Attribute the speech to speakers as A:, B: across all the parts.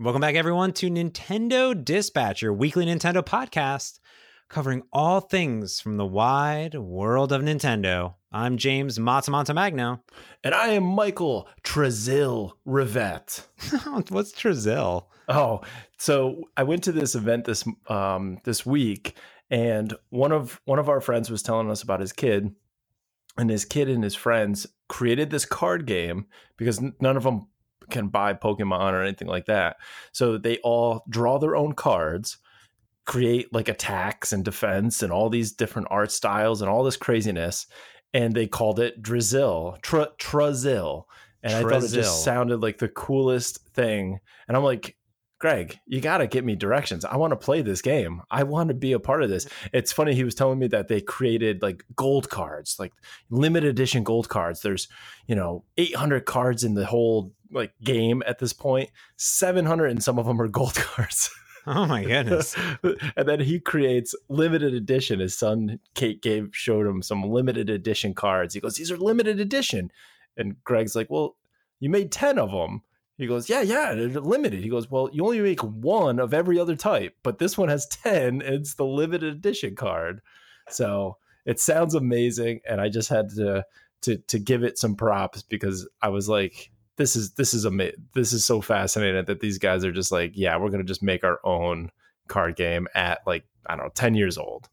A: Welcome back, everyone, to Nintendo Dispatch, your weekly Nintendo podcast covering all things from the wide world of Nintendo. I'm James Matsumonta Magno.
B: And I am Michael Trezil Rivette.
A: What's Trezil?
B: Oh, so I went to this event this um this week and one of one of our friends was telling us about his kid and his kid and his friends created this card game because none of them can buy Pokemon or anything like that. So they all draw their own cards, create like attacks and defense and all these different art styles and all this craziness. And they called it Drizzle, Tr- Truzil. And I thought it just sounded like the coolest thing. And I'm like, Greg, you got to get me directions. I want to play this game. I want to be a part of this. It's funny. He was telling me that they created like gold cards, like limited edition gold cards. There's, you know, 800 cards in the whole like game at this point. 700 and some of them are gold cards.
A: Oh my goodness.
B: and then he creates limited edition. His son Kate gave showed him some limited edition cards. He goes, "These are limited edition." And Greg's like, "Well, you made 10 of them." He goes, Yeah, yeah, they're limited. He goes, Well, you only make one of every other type, but this one has 10. it's the limited edition card. So it sounds amazing. And I just had to to to give it some props because I was like, this is this is a this is so fascinating that these guys are just like, yeah, we're gonna just make our own card game at like, I don't know, 10 years old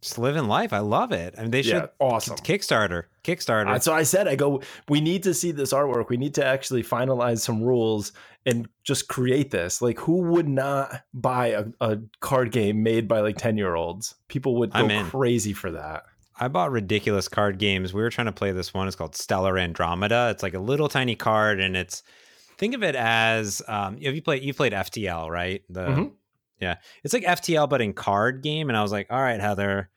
A: just living life. I love it. I mean, they should yeah,
B: awesome
A: Kickstarter. Kickstarter.
B: So I said, I go. We need to see this artwork. We need to actually finalize some rules and just create this. Like, who would not buy a, a card game made by like ten year olds? People would go crazy for that.
A: I bought ridiculous card games. We were trying to play this one. It's called Stellar Andromeda. It's like a little tiny card, and it's think of it as um, if you play you played FTL, right? The mm-hmm. Yeah. It's like FTL, but in card game. And I was like, all right, Heather,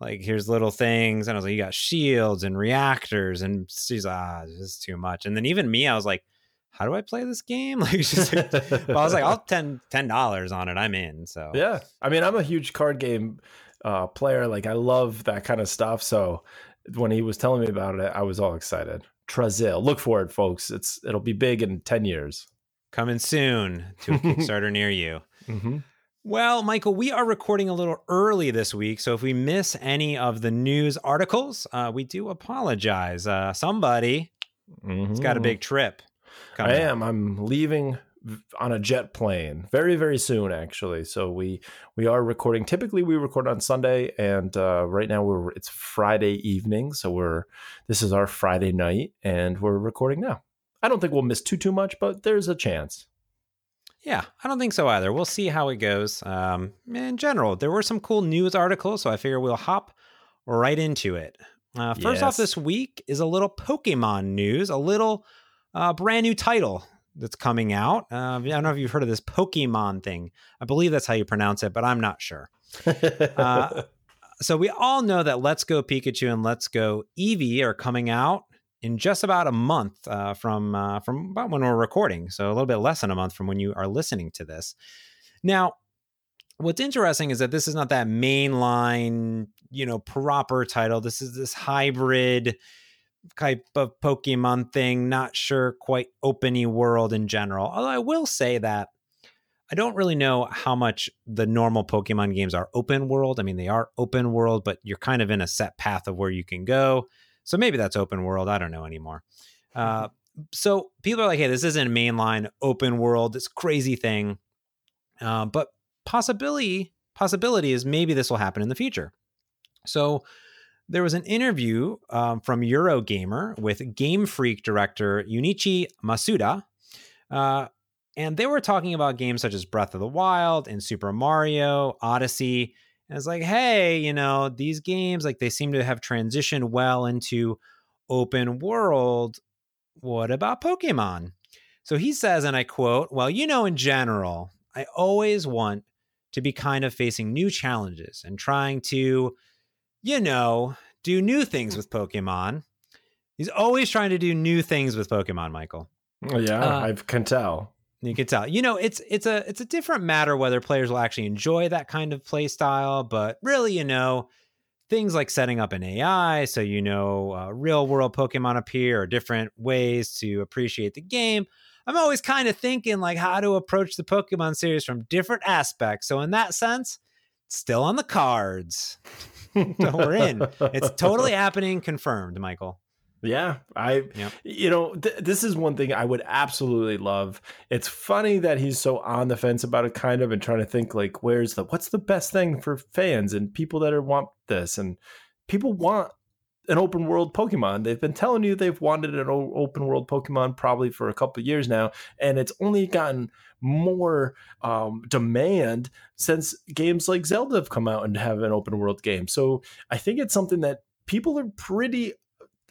A: like here's little things. And I was like, you got shields and reactors. And she's ah, this is too much. And then even me, I was like, how do I play this game? Like, just, like but I was like, I'll ten ten dollars on it. I'm in. So
B: yeah, I mean, I'm a huge card game uh, player. Like, I love that kind of stuff. So when he was telling me about it, I was all excited. Trazil, look for it, folks. It's it'll be big in ten years.
A: Coming soon to a Kickstarter near you. Mm-hmm. Well, Michael, we are recording a little early this week, so if we miss any of the news articles, uh, we do apologize. Uh, somebody mm-hmm. has got a big trip.
B: I am. I'm leaving on a jet plane very very soon actually so we we are recording typically we record on sunday and uh, right now we're it's friday evening so we're this is our friday night and we're recording now i don't think we'll miss too too much but there's a chance
A: yeah, I don't think so either. We'll see how it goes. Um, in general, there were some cool news articles, so I figure we'll hop right into it. Uh, first yes. off, this week is a little Pokemon news, a little uh, brand new title that's coming out. Uh, I don't know if you've heard of this Pokemon thing. I believe that's how you pronounce it, but I'm not sure. Uh, so we all know that Let's Go Pikachu and Let's Go Eevee are coming out in just about a month uh, from uh, from about when we're recording, so a little bit less than a month from when you are listening to this. Now, what's interesting is that this is not that mainline, you know, proper title. This is this hybrid type of Pokemon thing. Not sure quite openy world in general. Although I will say that I don't really know how much the normal Pokemon games are open world. I mean, they are open world, but you're kind of in a set path of where you can go. So maybe that's open world. I don't know anymore. Uh, so people are like, hey, this isn't a mainline open world, this crazy thing. Uh, but possibility possibility is maybe this will happen in the future. So there was an interview um, from Eurogamer with Game Freak director Junichi Masuda. Uh, and they were talking about games such as Breath of the Wild and Super Mario Odyssey and it's like, hey, you know, these games, like they seem to have transitioned well into open world. What about Pokemon? So he says, and I quote, well, you know, in general, I always want to be kind of facing new challenges and trying to, you know, do new things with Pokemon. He's always trying to do new things with Pokemon, Michael.
B: Yeah, uh, I can tell.
A: You can tell. You know, it's it's a it's a different matter whether players will actually enjoy that kind of play style, but really, you know, things like setting up an AI so you know uh, real world Pokemon appear or different ways to appreciate the game. I'm always kind of thinking like how to approach the Pokemon series from different aspects. So in that sense, still on the cards. so we're in. It's totally happening, confirmed, Michael.
B: Yeah, I, yep. you know, th- this is one thing I would absolutely love. It's funny that he's so on the fence about it, kind of, and trying to think like, where's the, what's the best thing for fans and people that are want this, and people want an open world Pokemon. They've been telling you they've wanted an open world Pokemon probably for a couple years now, and it's only gotten more um, demand since games like Zelda have come out and have an open world game. So I think it's something that people are pretty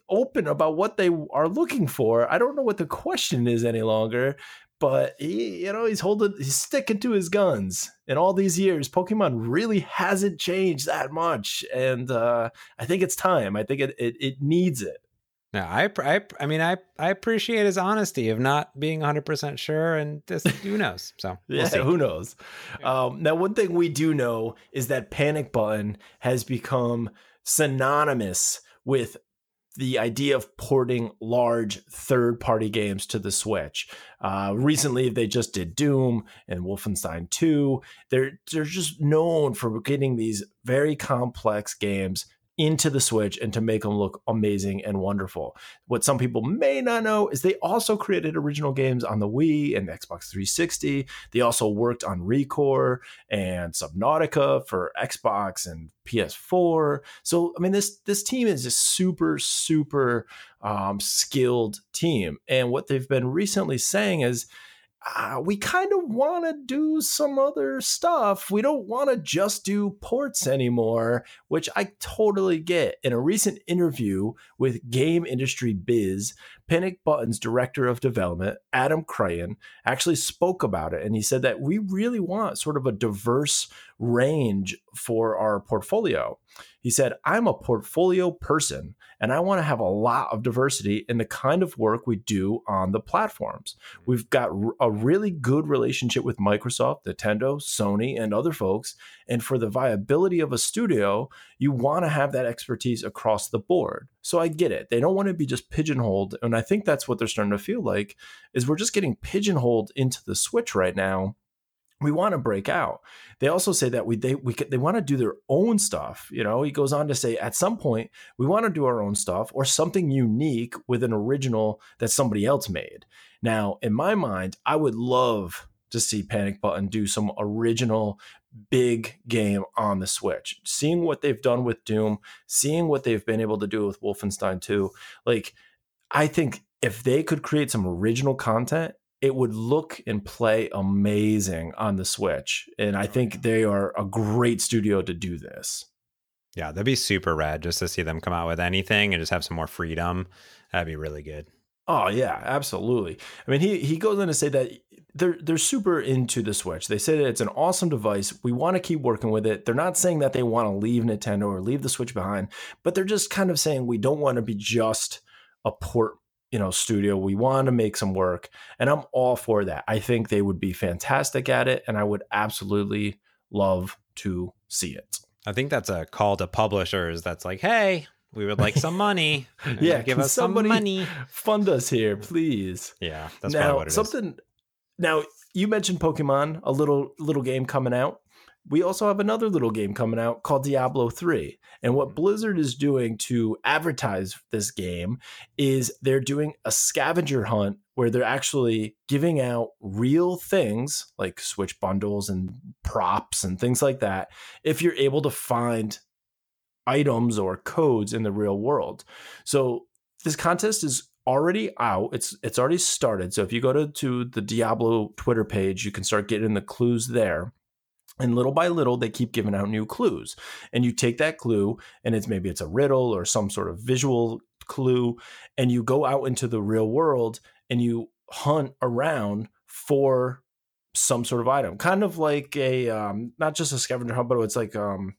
B: open about what they are looking for. I don't know what the question is any longer, but he, you know, he's holding, he's sticking to his guns. In all these years, Pokemon really hasn't changed that much, and uh, I think it's time. I think it it, it needs it.
A: Yeah, I, I, I mean, I, I appreciate his honesty of not being 100% sure, and just who knows? So,
B: we'll yeah, see. who knows? Um, now, one thing we do know is that Panic Button has become synonymous with the idea of porting large third party games to the Switch. Uh, recently, they just did Doom and Wolfenstein 2. They're, they're just known for getting these very complex games into the Switch and to make them look amazing and wonderful. What some people may not know is they also created original games on the Wii and Xbox 360. They also worked on Recore and Subnautica for Xbox and PS4. So I mean this this team is a super super um, skilled team, and what they've been recently saying is uh, we kind of want to do some other stuff. We don't want to just do ports anymore, which I totally get. In a recent interview with Game Industry Biz, Panic Button's director of development, Adam Creighton, actually spoke about it. And he said that we really want sort of a diverse range for our portfolio. He said, I'm a portfolio person and I want to have a lot of diversity in the kind of work we do on the platforms. Mm-hmm. We've got a really good relationship with Microsoft, Nintendo, Sony, and other folks. And for the viability of a studio, you want to have that expertise across the board. So I get it. They don't want to be just pigeonholed. And I think that's what they're starting to feel like is we're just getting pigeonholed into the switch right now we want to break out. They also say that we they we they want to do their own stuff. You know, he goes on to say at some point we want to do our own stuff or something unique with an original that somebody else made. Now, in my mind, I would love to see Panic Button do some original big game on the Switch. Seeing what they've done with Doom, seeing what they've been able to do with Wolfenstein 2, like I think if they could create some original content it would look and play amazing on the Switch. And I oh, think they are a great studio to do this.
A: Yeah, that'd be super rad just to see them come out with anything and just have some more freedom. That'd be really good.
B: Oh yeah, absolutely. I mean, he he goes in to say that they're they're super into the Switch. They say that it's an awesome device. We want to keep working with it. They're not saying that they want to leave Nintendo or leave the Switch behind, but they're just kind of saying we don't want to be just a port you know studio we want to make some work and i'm all for that. I think they would be fantastic at it and i would absolutely love to see it.
A: I think that's a call to publishers that's like hey we would like some money.
B: Yeah give us some money? fund us here please?
A: Yeah that's now
B: something
A: is.
B: now you mentioned pokemon a little little game coming out we also have another little game coming out called Diablo 3. And what mm-hmm. Blizzard is doing to advertise this game is they're doing a scavenger hunt where they're actually giving out real things like Switch bundles and props and things like that if you're able to find items or codes in the real world. So this contest is already out. It's it's already started. So if you go to, to the Diablo Twitter page, you can start getting the clues there. And little by little, they keep giving out new clues. And you take that clue, and it's maybe it's a riddle or some sort of visual clue, and you go out into the real world and you hunt around for some sort of item, kind of like a um, not just a scavenger hunt, but it's like um,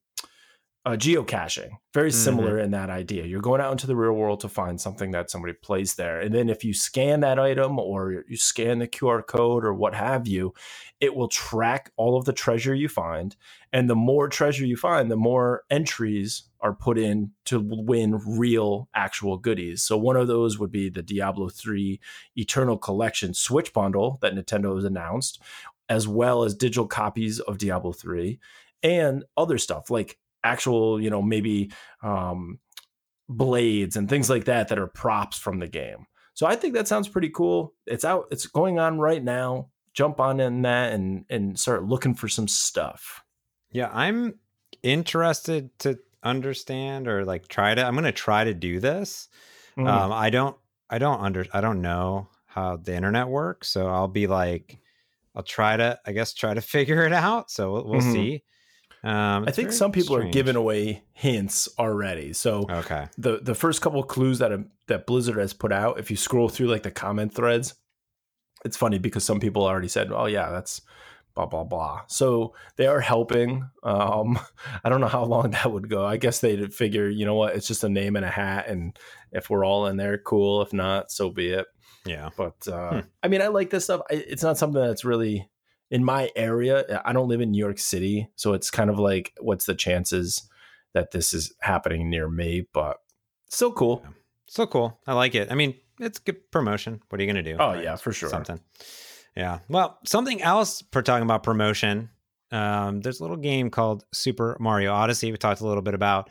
B: uh, geocaching. Very similar mm-hmm. in that idea. You're going out into the real world to find something that somebody plays there. And then if you scan that item or you scan the QR code or what have you, it will track all of the treasure you find. And the more treasure you find, the more entries are put in to win real actual goodies. So one of those would be the Diablo 3 Eternal Collection Switch bundle that Nintendo has announced, as well as digital copies of Diablo 3 and other stuff like actual, you know, maybe um, blades and things like that that are props from the game. So I think that sounds pretty cool. It's out. It's going on right now. Jump on in that and and start looking for some stuff.
A: Yeah, I'm interested to understand or like try to. I'm going to try to do this. Mm. Um, I don't. I don't under. I don't know how the internet works, so I'll be like, I'll try to. I guess try to figure it out. So we'll, we'll mm-hmm. see.
B: Um, I think some people strange. are giving away hints already. So
A: okay,
B: the the first couple clues that that Blizzard has put out, if you scroll through like the comment threads, it's funny because some people already said, "Oh yeah, that's blah blah blah." So they are helping. Um, I don't know how long that would go. I guess they'd figure, you know what, it's just a name and a hat, and if we're all in there, cool. If not, so be it.
A: Yeah,
B: but uh, hmm. I mean, I like this stuff. It's not something that's really in my area, I don't live in New York City, so it's kind of like what's the chances that this is happening near me? But so cool. Yeah.
A: So cool. I like it. I mean, it's good promotion. What are you going to do?
B: Oh right? yeah, for sure.
A: Something. Yeah. Well, something else for talking about promotion. Um, there's a little game called Super Mario Odyssey. We talked a little bit about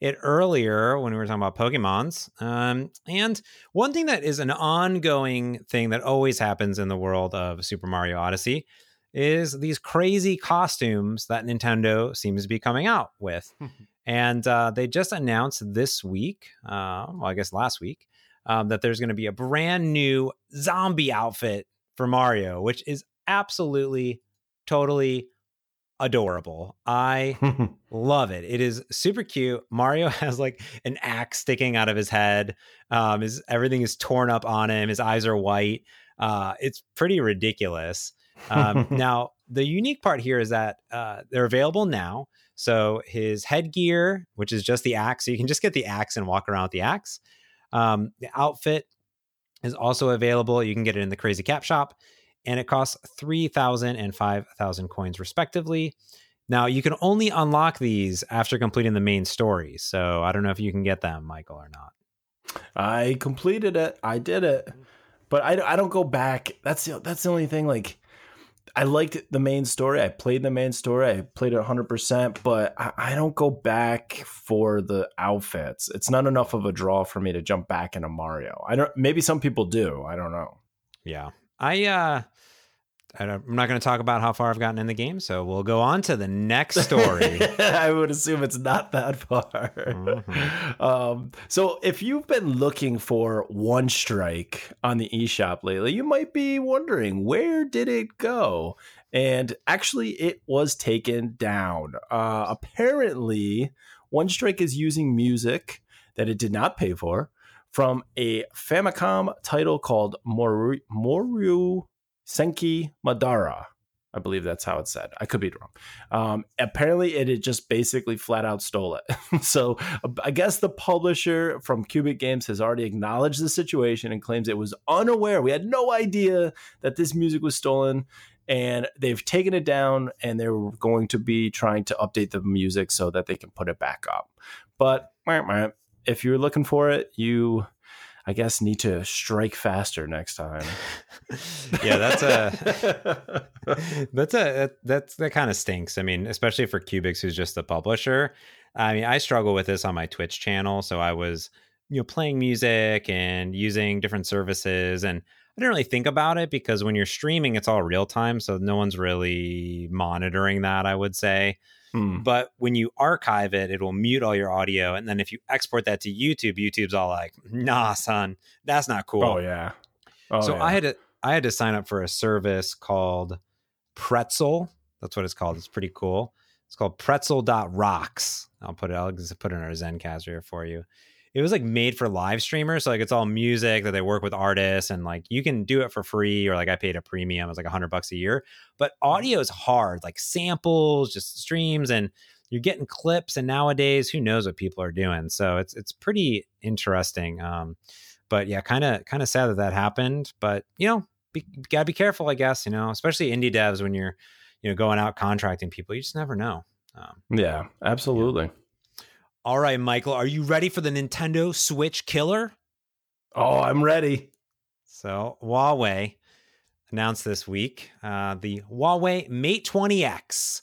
A: it earlier when we were talking about Pokemons. Um, and one thing that is an ongoing thing that always happens in the world of Super Mario Odyssey is these crazy costumes that Nintendo seems to be coming out with. and uh, they just announced this week, uh, well, I guess last week, um, that there's going to be a brand new zombie outfit for Mario, which is absolutely, totally adorable. I love it. It is super cute. Mario has like an axe sticking out of his head. Um, his everything is torn up on him. His eyes are white. Uh, it's pretty ridiculous. Um, now, the unique part here is that uh, they're available now. So his headgear, which is just the axe, so you can just get the axe and walk around with the axe. Um, the outfit is also available. You can get it in the Crazy Cap shop, and it costs 3,000 and 5,000 coins, respectively. Now, you can only unlock these after completing the main story. So I don't know if you can get them, Michael, or not.
B: I completed it. I did it. But I, I don't go back. That's the, that's the only thing. Like, I liked the main story. I played the main story. I played it 100%, but I, I, don't go back for the outfits. It's not enough of a draw for me to jump back into Mario. I don't maybe some people do. I don't know.
A: Yeah. I uh I'm not going to talk about how far I've gotten in the game, so we'll go on to the next story.
B: I would assume it's not that far. Mm-hmm. Um, so, if you've been looking for One Strike on the eShop lately, you might be wondering where did it go? And actually, it was taken down. Uh, apparently, One Strike is using music that it did not pay for from a Famicom title called Moru. Moru Senki Madara. I believe that's how it's said. I could be wrong. Um, apparently, it had just basically flat out stole it. so I guess the publisher from Cubic Games has already acknowledged the situation and claims it was unaware. We had no idea that this music was stolen. And they've taken it down and they're going to be trying to update the music so that they can put it back up. But if you're looking for it, you I guess need to strike faster next time.
A: yeah, that's a that's a that's that kind of stinks. I mean, especially for Cubics, who's just the publisher. I mean, I struggle with this on my Twitch channel, so I was you know playing music and using different services and I didn't really think about it because when you're streaming, it's all real time. So no one's really monitoring that, I would say. Hmm. But when you archive it, it will mute all your audio. And then if you export that to YouTube, YouTube's all like, nah, son, that's not cool.
B: Oh, yeah. Oh,
A: so
B: yeah.
A: I had to I had to sign up for a service called Pretzel. That's what it's called. It's pretty cool. It's called pretzel.rocks. I'll put it, I'll just put it in our Zencastr here for you it was like made for live streamers. So like it's all music that they work with artists and like you can do it for free or like I paid a premium. It was like a hundred bucks a year. But audio is hard, like samples, just streams, and you're getting clips, and nowadays, who knows what people are doing? So it's it's pretty interesting. Um, but yeah, kind of kind of sad that that happened. But you know, be, gotta be careful, I guess. You know, especially indie devs when you're you know going out contracting people, you just never know.
B: Um, yeah, absolutely.
A: All right, Michael, are you ready for the Nintendo Switch killer?
B: Oh, I'm ready.
A: So Huawei announced this week uh, the Huawei Mate 20X,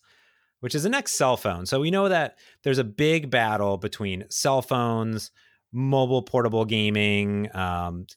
A: which is the next cell phone. So we know that there's a big battle between cell phones, mobile portable gaming, um,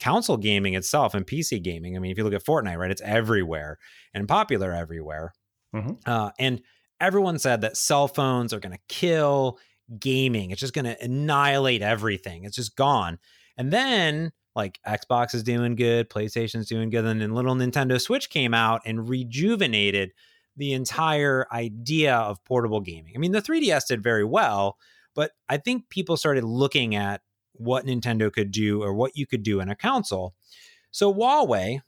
A: console gaming itself, and PC gaming. I mean, if you look at Fortnite, right, it's everywhere and popular everywhere. Mm-hmm. Uh, and everyone said that cell phones are going to kill gaming. It's just going to annihilate everything. It's just gone. And then like Xbox is doing good, PlayStation's doing good, and then little Nintendo Switch came out and rejuvenated the entire idea of portable gaming. I mean, the 3DS did very well, but I think people started looking at what Nintendo could do or what you could do in a console. So Huawei,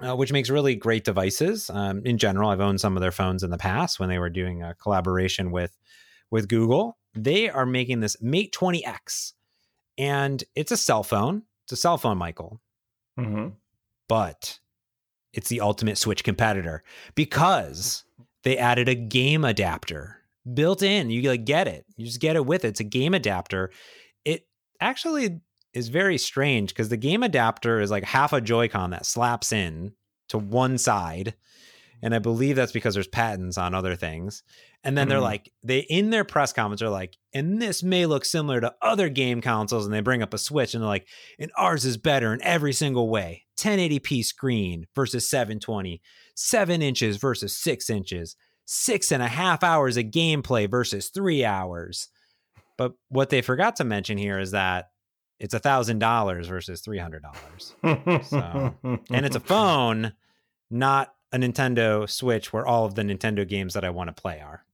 A: uh, which makes really great devices um, in general. I've owned some of their phones in the past when they were doing a collaboration with with Google. They are making this Mate 20X, and it's a cell phone. It's a cell phone, Michael. Mm-hmm. But it's the ultimate Switch competitor because they added a game adapter built in. You like get it. You just get it with it. It's a game adapter. It actually is very strange because the game adapter is like half a Joy-Con that slaps in to one side and I believe that's because there's patents on other things. And then mm-hmm. they're like, they in their press comments are like, and this may look similar to other game consoles, and they bring up a Switch and they're like, and ours is better in every single way. 1080p screen versus 720, seven inches versus six inches, six and a half hours of gameplay versus three hours. But what they forgot to mention here is that it's a thousand dollars versus three hundred dollars. so, and it's a phone, not a Nintendo Switch where all of the Nintendo games that I want to play are.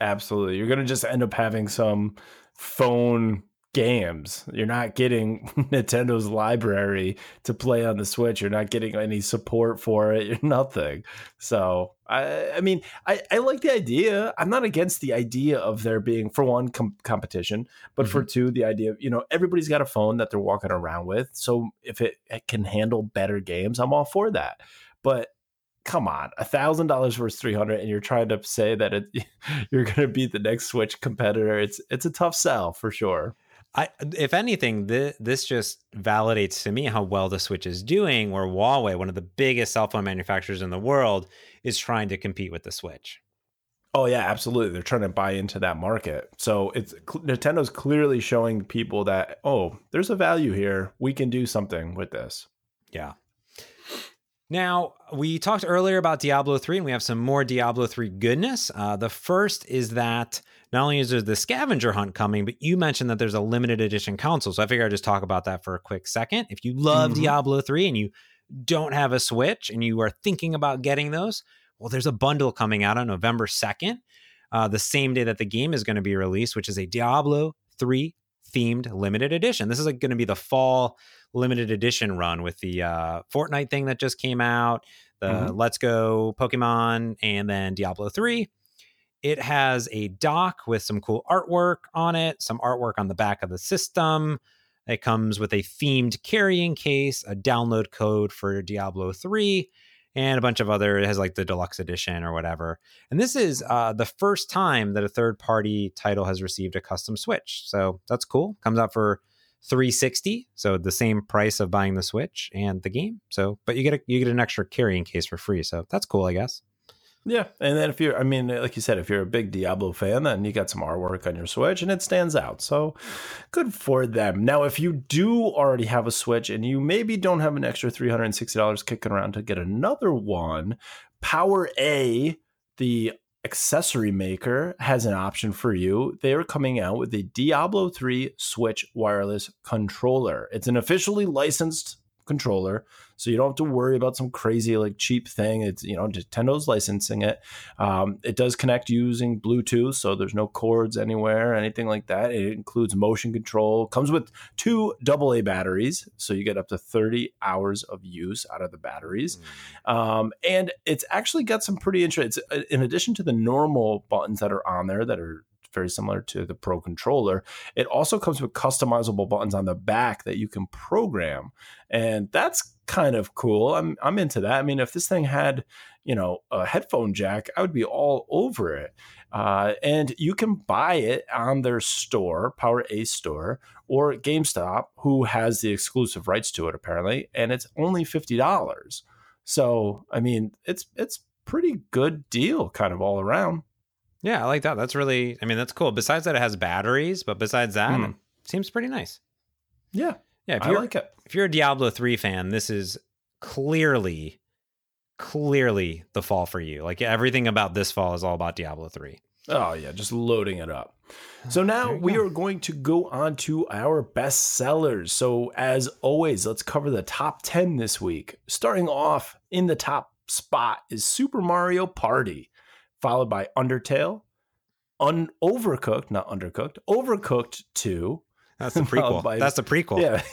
B: Absolutely. You're going to just end up having some phone games. You're not getting Nintendo's library to play on the Switch. You're not getting any support for it. You're nothing. So, I, I mean, I, I like the idea. I'm not against the idea of there being, for one, com- competition, but mm-hmm. for two, the idea of, you know, everybody's got a phone that they're walking around with. So if it, it can handle better games, I'm all for that. But come on, a thousand dollars versus three hundred, and you're trying to say that it, you're going to beat the next Switch competitor. It's it's a tough sell for sure.
A: I, if anything, th- this just validates to me how well the Switch is doing. Where Huawei, one of the biggest cell phone manufacturers in the world, is trying to compete with the Switch.
B: Oh yeah, absolutely. They're trying to buy into that market. So it's Nintendo's clearly showing people that oh, there's a value here. We can do something with this.
A: Yeah. Now, we talked earlier about Diablo 3, and we have some more Diablo 3 goodness. Uh, the first is that not only is there the scavenger hunt coming, but you mentioned that there's a limited edition console. So I figure I'd just talk about that for a quick second. If you love mm-hmm. Diablo 3 and you don't have a Switch and you are thinking about getting those, well, there's a bundle coming out on November 2nd, uh, the same day that the game is going to be released, which is a Diablo 3 themed limited edition. This is like going to be the fall limited edition run with the uh, Fortnite thing that just came out, the mm-hmm. Let's Go Pokemon, and then Diablo 3. It has a dock with some cool artwork on it, some artwork on the back of the system. It comes with a themed carrying case, a download code for Diablo 3, and a bunch of other. It has like the deluxe edition or whatever. And this is uh, the first time that a third party title has received a custom Switch. So that's cool. Comes out for 360 so the same price of buying the switch and the game. So but you get a, you get an extra carrying case for free so that's cool i guess.
B: Yeah and then if you're i mean like you said if you're a big diablo fan then you got some artwork on your switch and it stands out so good for them. Now if you do already have a switch and you maybe don't have an extra $360 kicking around to get another one power a the accessory maker has an option for you. They're coming out with the Diablo 3 Switch wireless controller. It's an officially licensed controller, so you don't have to worry about some crazy like cheap thing. It's you know Nintendo's licensing it. Um, it does connect using Bluetooth, so there's no cords anywhere, anything like that. It includes motion control. Comes with two AA batteries, so you get up to 30 hours of use out of the batteries, mm. um, and it's actually got some pretty interesting. Uh, in addition to the normal buttons that are on there that are very similar to the Pro controller. It also comes with customizable buttons on the back that you can program, and that's kind of cool. I'm I'm into that. I mean, if this thing had you know a headphone jack, I would be all over it. Uh, and you can buy it on their store, PowerA's store, or GameStop, who has the exclusive rights to it apparently, and it's only fifty dollars. So I mean, it's it's pretty good deal, kind of all around.
A: Yeah, I like that. That's really, I mean, that's cool. Besides that, it has batteries, but besides that, mm. it seems pretty nice.
B: Yeah.
A: Yeah. If I like it. If you're a Diablo 3 fan, this is clearly, clearly the fall for you. Like everything about this fall is all about Diablo 3.
B: Oh, yeah. Just loading it up. So now we go. are going to go on to our best sellers. So, as always, let's cover the top 10 this week. Starting off in the top spot is Super Mario Party followed by Undertale, Un- Overcooked, not Undercooked, Overcooked 2.
A: That's the prequel. By, That's the prequel.
B: Yeah,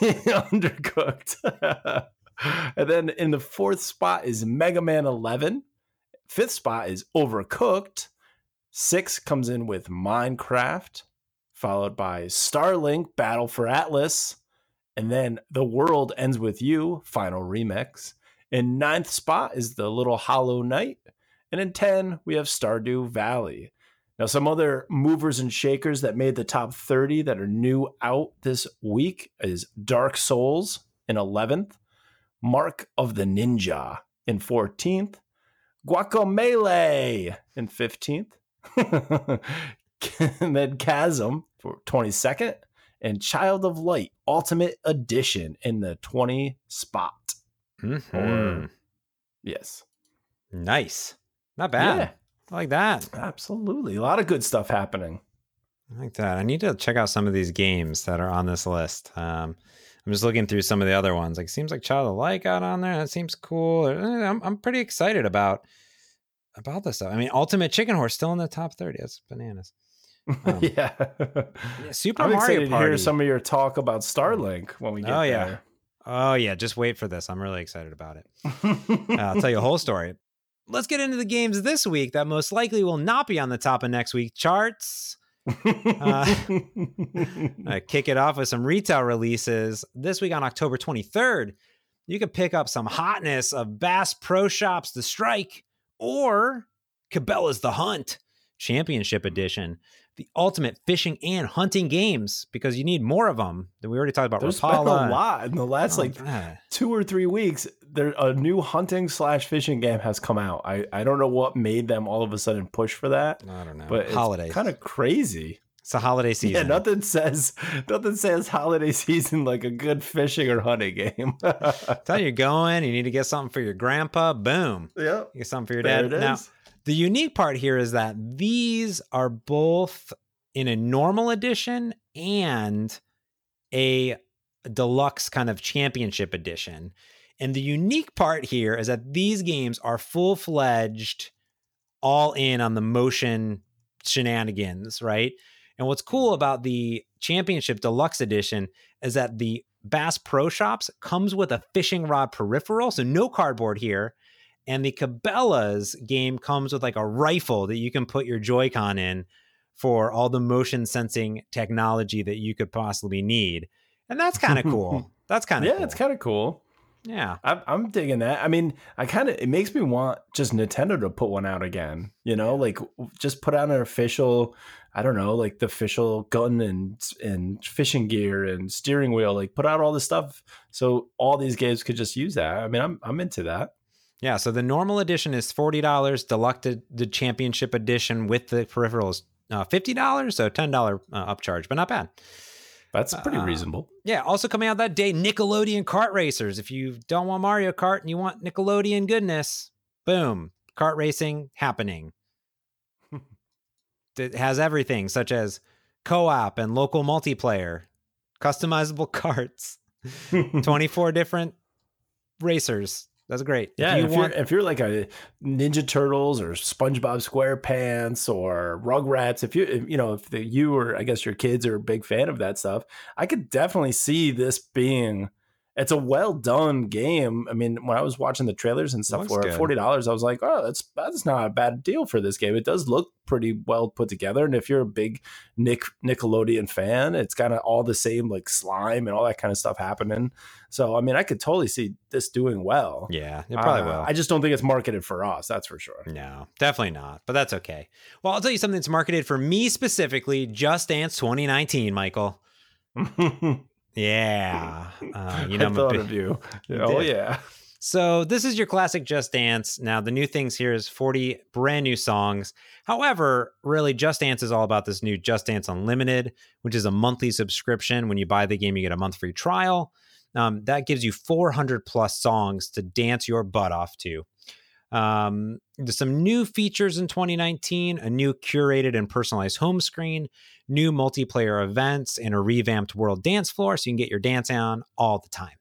B: Undercooked. and then in the fourth spot is Mega Man 11. Fifth spot is Overcooked. Six comes in with Minecraft, followed by Starlink Battle for Atlas. And then The World Ends With You, Final Remix. In ninth spot is The Little Hollow Knight. And in 10, we have Stardew Valley. Now, some other movers and shakers that made the top 30 that are new out this week is Dark Souls in 11th, Mark of the Ninja in 14th, Guacamelee in 15th, and then Chasm for 22nd, and Child of Light Ultimate Edition in the 20 spot.
A: Mm-hmm. Or,
B: yes.
A: Nice. Not bad. Yeah. I like that.
B: Absolutely. A lot of good stuff happening.
A: I like that. I need to check out some of these games that are on this list. Um, I'm just looking through some of the other ones. Like, seems like Child of Light got on there. That seems cool. I'm, I'm pretty excited about about this stuff. I mean, Ultimate Chicken Horse still in the top 30. That's bananas.
B: Um, yeah.
A: yeah. Super
B: I'm
A: Mario
B: excited
A: Party.
B: to hear some of your talk about Starlink when we get
A: oh, yeah.
B: there.
A: Oh yeah, just wait for this. I'm really excited about it. uh, I'll tell you a whole story let's get into the games this week that most likely will not be on the top of next week charts. uh, I kick it off with some retail releases this week on October 23rd. You can pick up some hotness of Bass Pro Shops The Strike or Cabela's The Hunt Championship Edition the ultimate fishing and hunting games because you need more of them. Than we already talked about
B: There's
A: Rapala.
B: been a lot in the last oh, like God. two or three weeks. There a new hunting slash fishing game has come out. I I don't know what made them all of a sudden push for that.
A: I don't know.
B: But holidays, kind of crazy.
A: It's a holiday season.
B: Yeah, nothing says nothing says holiday season like a good fishing or hunting game.
A: Tell you're going, you need to get something for your grandpa. Boom.
B: Yeah.
A: You get something for your dad. Now, the unique part here is that these are both in a normal edition and a deluxe kind of championship edition. And the unique part here is that these games are full fledged, all in on the motion shenanigans, right? And what's cool about the championship deluxe edition is that the Bass Pro Shops comes with a fishing rod peripheral, so no cardboard here. And the Cabela's game comes with like a rifle that you can put your Joy-Con in for all the motion sensing technology that you could possibly need. And that's kind of cool. That's kind of
B: yeah,
A: cool.
B: it's kind of cool.
A: Yeah,
B: I'm, I'm digging that. I mean, I kind of it makes me want just Nintendo to put one out again. You know, like just put out an official. I don't know, like the official gun and and fishing gear and steering wheel. Like put out all this stuff so all these games could just use that. I mean, I'm I'm into that.
A: Yeah, so the normal edition is forty dollars. Deluxe the championship edition with the peripherals uh, fifty dollars, so ten dollar uh, upcharge, but not bad.
B: That's pretty uh, reasonable.
A: Yeah. Also coming out that day, Nickelodeon Kart Racers. If you don't want Mario Kart and you want Nickelodeon goodness, boom, kart racing happening. it has everything, such as co-op and local multiplayer, customizable carts, twenty four different racers. That's great.
B: Yeah, if, you if want, you're, if you're like a Ninja Turtles or SpongeBob SquarePants or Rugrats, if you if, you know if the, you or I guess your kids are a big fan of that stuff, I could definitely see this being it's a well done game. I mean, when I was watching the trailers and stuff for forty dollars, I was like, oh, that's that's not a bad deal for this game. It does look pretty well put together, and if you're a big Nick Nickelodeon fan, it's kind of all the same like slime and all that kind of stuff happening. So, I mean, I could totally see this doing well.
A: Yeah, it probably uh, will.
B: I just don't think it's marketed for us. That's for sure.
A: No, definitely not. But that's okay. Well, I'll tell you something that's marketed for me specifically. Just Dance 2019, Michael. Yeah,
B: uh, you know, I thought big, of you. Oh yeah.
A: So this is your classic Just Dance. Now the new things here is 40 brand new songs. However, really Just Dance is all about this new Just Dance Unlimited, which is a monthly subscription. When you buy the game, you get a month free trial. Um, that gives you 400 plus songs to dance your butt off to. Um, there's some new features in 2019, a new curated and personalized home screen, new multiplayer events, and a revamped world dance floor so you can get your dance on all the time.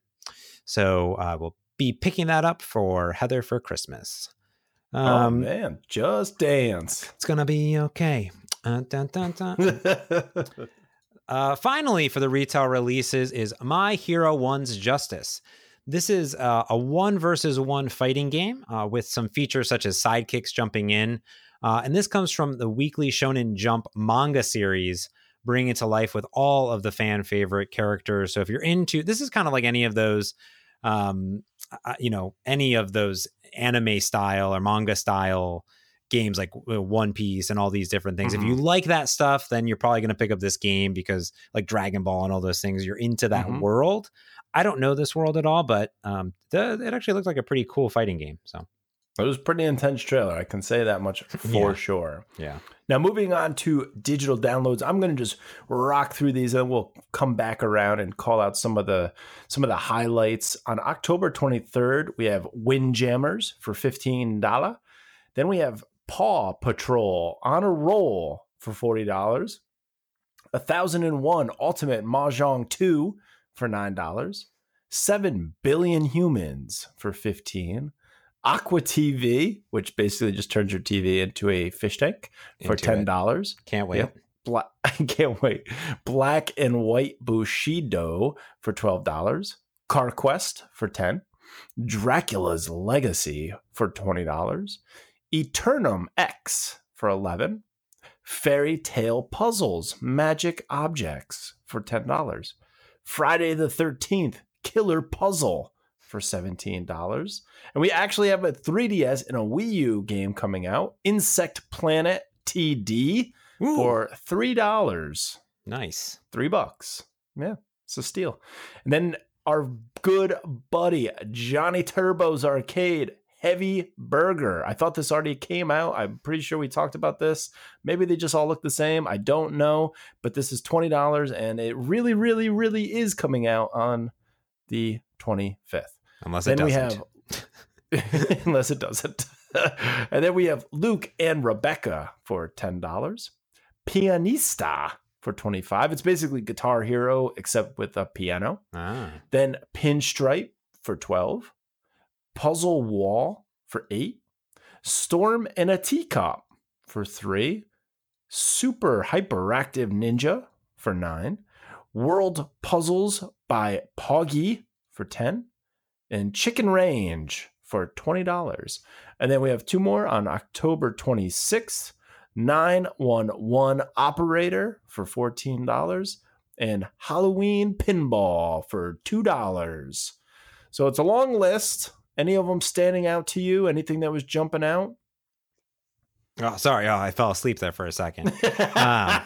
A: So uh, we'll be picking that up for Heather for Christmas.
B: Oh, um, oh man, just dance.
A: It's gonna be okay. Uh, dun, dun, dun. uh, finally, for the retail releases, is My Hero One's Justice. This is uh, a one versus one fighting game uh, with some features such as sidekicks jumping in. Uh, and this comes from the weekly Shonen Jump manga series, bringing it to life with all of the fan favorite characters. So if you're into this, is kind of like any of those, um, uh, you know, any of those anime style or manga style games like uh, One Piece and all these different things. Mm-hmm. If you mm-hmm. like that stuff, then you're probably going to pick up this game because like Dragon Ball and all those things, you're into that mm-hmm. world. I don't know this world at all, but um, the, it actually looks like a pretty cool fighting game. So
B: it was pretty intense trailer. I can say that much for
A: yeah.
B: sure.
A: Yeah.
B: Now moving on to digital downloads, I'm going to just rock through these, and we'll come back around and call out some of the some of the highlights. On October 23rd, we have Windjammers for fifteen dollar. Then we have Paw Patrol on a roll for forty dollars. A thousand and one Ultimate Mahjong two for $9, 7 billion humans for 15 Aqua TV, which basically just turns your TV into a fish tank for into $10.
A: Can't wait. Yep.
B: Bla- I can't wait. Black and White Bushido for $12. CarQuest for 10 Dracula's Legacy for $20. Eternum X for 11 Fairy Tale Puzzles Magic Objects for $10. Friday the 13th Killer Puzzle for $17. And we actually have a 3DS and a Wii U game coming out, Insect Planet TD Ooh. for $3.
A: Nice.
B: 3 bucks. Yeah, it's a steal. And then our good buddy Johnny Turbo's Arcade Heavy Burger. I thought this already came out. I'm pretty sure we talked about this. Maybe they just all look the same. I don't know. But this is $20 and it really, really, really is coming out on the 25th.
A: Unless then it doesn't.
B: We have, unless it doesn't. and then we have Luke and Rebecca for $10. Pianista for 25 It's basically Guitar Hero except with a piano.
A: Ah.
B: Then Pinstripe for 12 Puzzle Wall for eight, Storm in a Teacup for three, Super Hyperactive Ninja for nine, World Puzzles by POWGI for 10, and Chicken Range for $20. And then we have two more on October 26th 911 Operator for $14 and Halloween Pinball for $2. So it's a long list. Any of them standing out to you? Anything that was jumping out?
A: Oh, sorry. Oh, I fell asleep there for a second. um,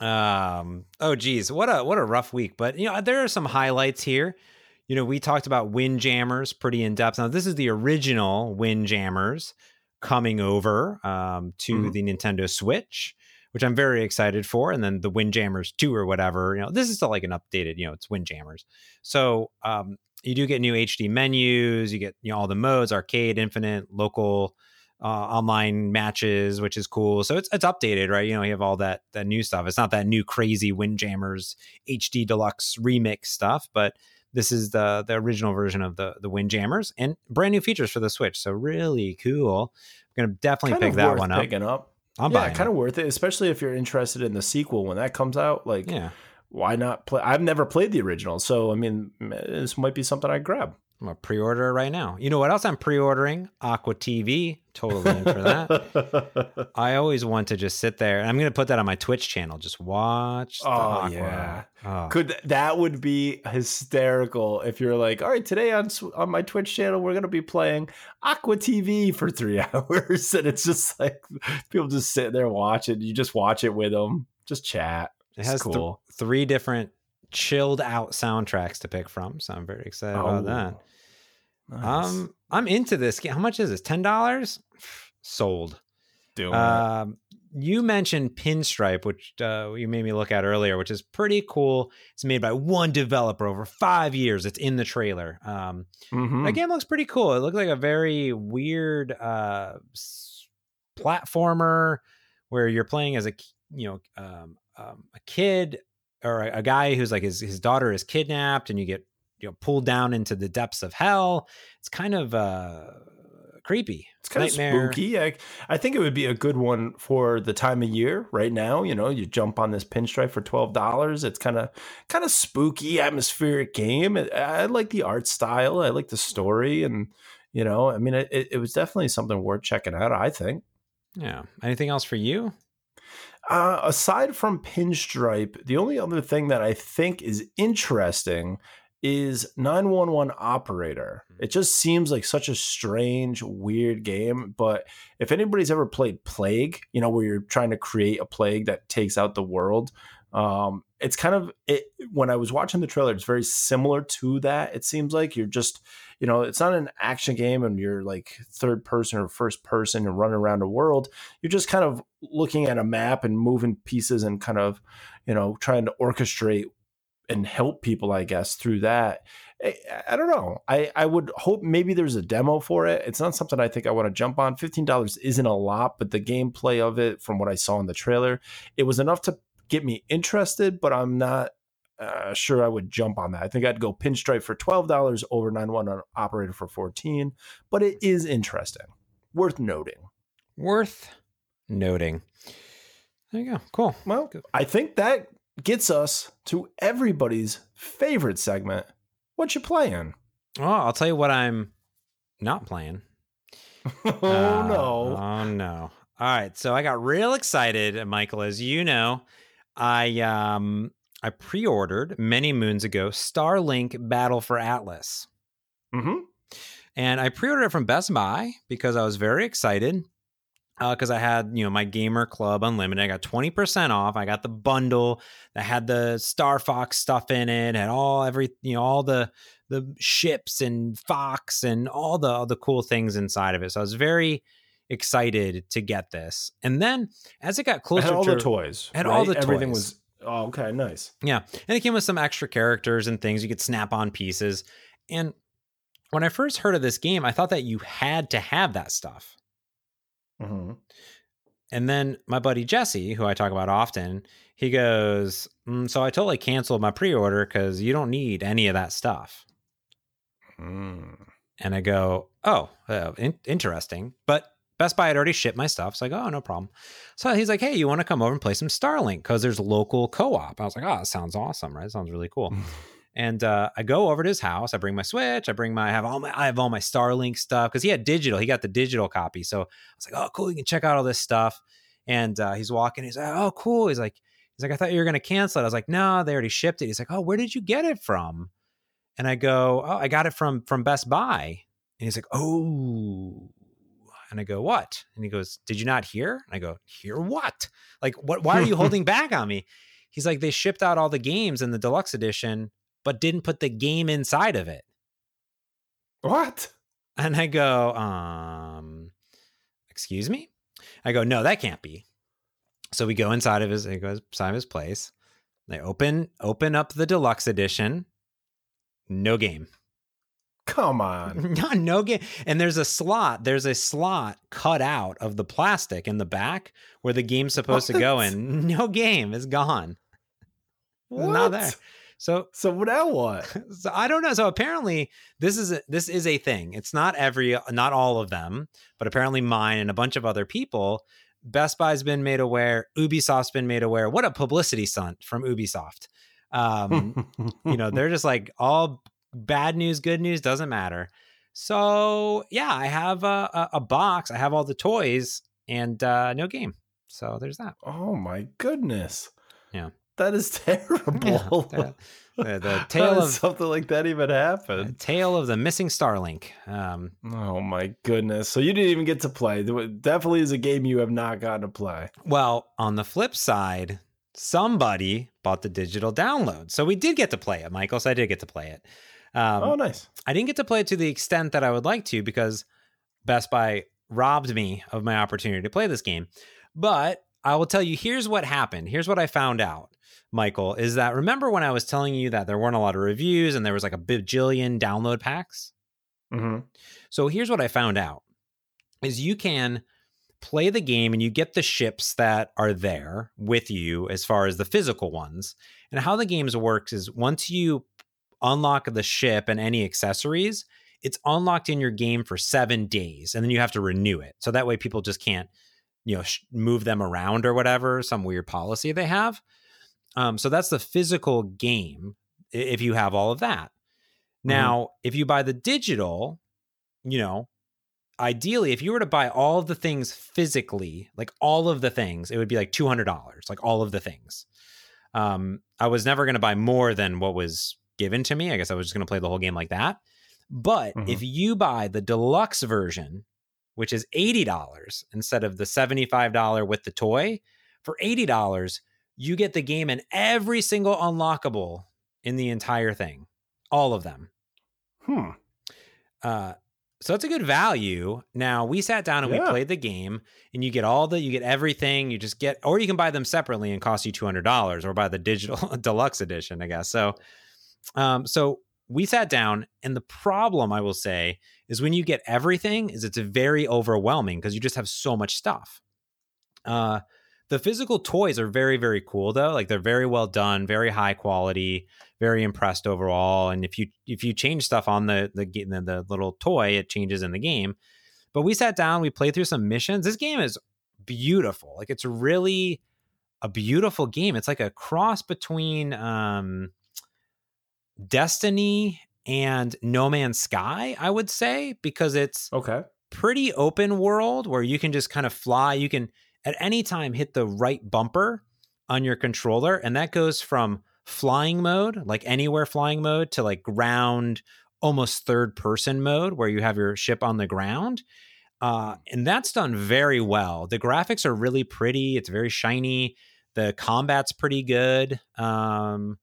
A: um, oh, geez, what a what a rough week. But you know, there are some highlights here. You know, we talked about Windjammers pretty in depth. Now, this is the original Windjammers coming over um, to mm-hmm. the Nintendo Switch, which I'm very excited for. And then the Windjammers two or whatever. You know, this is still like an updated. You know, it's Windjammers. So um, you do get new HD menus. You get you know all the modes: arcade, infinite, local, uh, online matches, which is cool. So it's it's updated, right? You know, you have all that that new stuff. It's not that new crazy Windjammers HD Deluxe remix stuff, but this is the the original version of the the Windjammers and brand new features for the Switch. So really cool. I'm gonna definitely
B: kind
A: pick that one up.
B: Picking up.
A: I'm
B: yeah, kind
A: it.
B: of worth it, especially if you're interested in the sequel when that comes out. Like,
A: Yeah.
B: why not play? I've never played the original, so I mean, this might be something I'd grab.
A: I'm gonna pre-order it right now. You know what else I'm pre-ordering? Aqua TV. Totally in for that. I always want to just sit there, and I'm gonna put that on my Twitch channel. Just watch.
B: Oh,
A: Aqua.
B: yeah.
A: Oh.
B: Could that would be hysterical if you're like, all right, today on on my Twitch channel, we're gonna be playing Aqua TV for three hours, and it's just like people just sit there watching. You just watch it with them, just chat.
A: It has th- three different chilled out soundtracks to pick from, so I'm very excited about that.
B: Oh, nice.
A: Um, I'm into this game. How much is this? Ten dollars? Sold.
B: doing it.
A: Um, you mentioned Pinstripe, which uh, you made me look at earlier, which is pretty cool. It's made by one developer over five years. It's in the trailer. Um,
B: Mhm.
A: That game looks pretty cool. It looks like a very weird uh, platformer where you're playing as a you know um, um, a kid or a, a guy who's like his his daughter is kidnapped and you get you know pulled down into the depths of hell. It's kind of uh, creepy.
B: It's kind
A: Nightmare.
B: of spooky. I, I think it would be a good one for the time of year right now. You know, you jump on this pinstripe for twelve dollars. It's kind of kind of spooky, atmospheric game. I, I like the art style. I like the story, and you know, I mean, it, it, it was definitely something worth checking out. I think.
A: Yeah. Anything else for you?
B: Uh, aside from pinstripe, the only other thing that I think is interesting is 911 operator. It just seems like such a strange, weird game. But if anybody's ever played Plague, you know, where you're trying to create a plague that takes out the world, um, it's kind of it. When I was watching the trailer, it's very similar to that. It seems like you're just, you know, it's not an action game and you're like third person or first person and running around the world. You're just kind of looking at a map and moving pieces and kind of, you know, trying to orchestrate and help people, I guess, through that. I, I don't know. I, I would hope maybe there's a demo for it. It's not something I think I want to jump on. $15 isn't a lot, but the gameplay of it, from what I saw in the trailer, it was enough to get me interested, but I'm not uh, sure I would jump on that. I think I'd go pinstripe for $12 over 911 operator for 14, but it is interesting. Worth noting.
A: Worth noting. There you go. Cool.
B: Well, I think that gets us to everybody's favorite segment. What you playing?
A: Oh, I'll tell you what I'm not playing.
B: oh
A: Uh,
B: no.
A: Oh no. All right. So I got real excited, Michael, as you know. I um I pre-ordered many moons ago Starlink Battle for Atlas.
B: hmm
A: And I pre-ordered it from Best Buy because I was very excited. Because I had, you know, my Gamer Club Unlimited. I got 20% off. I got the bundle that had the Star Fox stuff in it, had all every, you know, all the the ships and Fox and all the all the cool things inside of it. So I was very excited to get this. And then as it got closer
B: Had all
A: to
B: the toys.
A: Had all the
B: Everything
A: toys.
B: was. Oh, okay, nice.
A: yeah. And it came with some extra characters and things. You could snap on pieces. And when I first heard of this game, I thought that you had to have that stuff.
B: hmm
A: And then my buddy Jesse, who I talk about often, he goes, mm, So I totally canceled my pre order because you don't need any of that stuff.
B: Mm.
A: And I go, Oh, uh, in- interesting. But Best Buy had already shipped my stuff. So I go, Oh, no problem. So he's like, Hey, you want to come over and play some Starlink? Because there's local co op. I was like, Oh, that sounds awesome, right? sounds really cool. And uh, I go over to his house. I bring my Switch. I bring my I have all my I have all my Starlink stuff because he had digital. He got the digital copy. So I was like, oh, cool. You can check out all this stuff. And uh, he's walking. He's like, oh, cool. He's like, he's like, I thought you were gonna cancel it. I was like, no, they already shipped it. He's like, oh, where did you get it from? And I go, oh, I got it from from Best Buy. And he's like, oh. And I go, what? And he goes, did you not hear? And I go, hear what? Like, what? Why are you holding back on me? He's like, they shipped out all the games in the deluxe edition, but didn't put the game inside of it.
B: What?
A: And I go, um, excuse me? I go, no, that can't be. So we go inside of his, he goes inside of his place. They open, open up the deluxe edition. No game.
B: Come on.
A: No, no game. And there's a slot, there's a slot cut out of the plastic in the back where the game's supposed to go
B: What?
A: in. No game is gone.
B: What?
A: not there. So
B: so now what?
A: So I don't know. So apparently this is a, this is a thing. It's not every not all of them, but apparently mine and a bunch of other people. Best Buy's been made aware. Ubisoft's been made aware. What a publicity stunt from Ubisoft. Um, you know, they're just like all bad news, good news doesn't matter. So yeah, I have a, a, a box. I have all the toys and uh, no game. So there's that.
B: Oh my goodness.
A: Yeah.
B: That is terrible. Yeah,
A: the, the, tale of
B: something like that even happened.
A: Tale of the missing Starlink. Um,
B: oh my goodness! So you didn't even get to play. Definitely is a game you have not gotten to play.
A: Well, on the flip side, somebody bought the digital download, so we did get to play it, Michael. So I did get to play it.
B: Um, oh, nice.
A: I didn't get to play it to the extent that I would like to because Best Buy robbed me of my opportunity to play this game. But I will tell you, here's what happened. Here's what I found out. Michael, is that remember when I was telling you that there weren't a lot of reviews and there was like a bajillion download packs?
B: Mm-hmm.
A: So here's what I found out is you can play the game and you get the ships that are there with you as far as the physical ones. And how the games works is once you unlock the ship and any accessories, it's unlocked in your game for 7 days and then you have to renew it. So that way people just can't you know sh- move them around or whatever, some weird policy they have. Um, so that's the physical game if you have all of that. Mm-hmm. Now, mm-hmm. if you buy the digital, you know, ideally, if you were to buy all of the things physically, like all of the things, it would be like $200, like all of the things. Um, I was never going to buy more than what was given to me. I guess I was just going to play the whole game like that. But mm-hmm. if you buy the deluxe version, which is $80 instead of the $75 with the toy, for $80, you get the game and every single unlockable in the entire thing, all of them.
B: Hmm.
A: Uh, so it's a good value. Now we sat down and yeah. we played the game, and you get all the, you get everything. You just get, or you can buy them separately and cost you two hundred dollars, or buy the digital deluxe edition, I guess. So, um, so we sat down, and the problem I will say is when you get everything, is it's very overwhelming because you just have so much stuff. Uh, the physical toys are very, very cool though. Like they're very well done, very high quality, very impressed overall. And if you if you change stuff on the the the, the little toy, it changes in the game. But we sat down, we played through some missions. This game is beautiful. Like it's really a beautiful game. It's like a cross between um Destiny and No Man's Sky, I would say, because it's
B: okay
A: pretty open world where you can just kind of fly. You can at any time hit the right bumper on your controller, and that goes from flying mode, like anywhere flying mode, to like ground, almost third person mode, where you have your ship on the ground. Uh, and that's done very well. The graphics are really pretty. It's very shiny. The combat's pretty good. Um,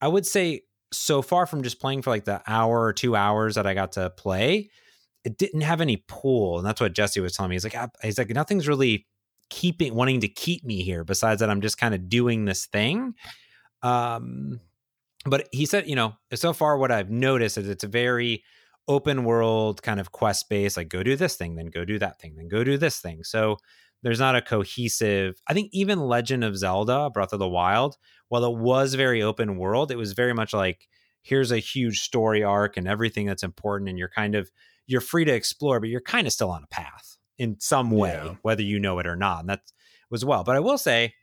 A: I would say so far from just playing for like the hour or two hours that I got to play, it didn't have any pull. And that's what Jesse was telling me. He's like, he's like, nothing's really keeping wanting to keep me here besides that i'm just kind of doing this thing um but he said you know so far what i've noticed is it's a very open world kind of quest based like go do this thing then go do that thing then go do this thing so there's not a cohesive i think even legend of zelda breath of the wild while it was very open world it was very much like here's a huge story arc and everything that's important and you're kind of you're free to explore but you're kind of still on a path in some way, yeah. whether you know it or not. And that was well. But I will say,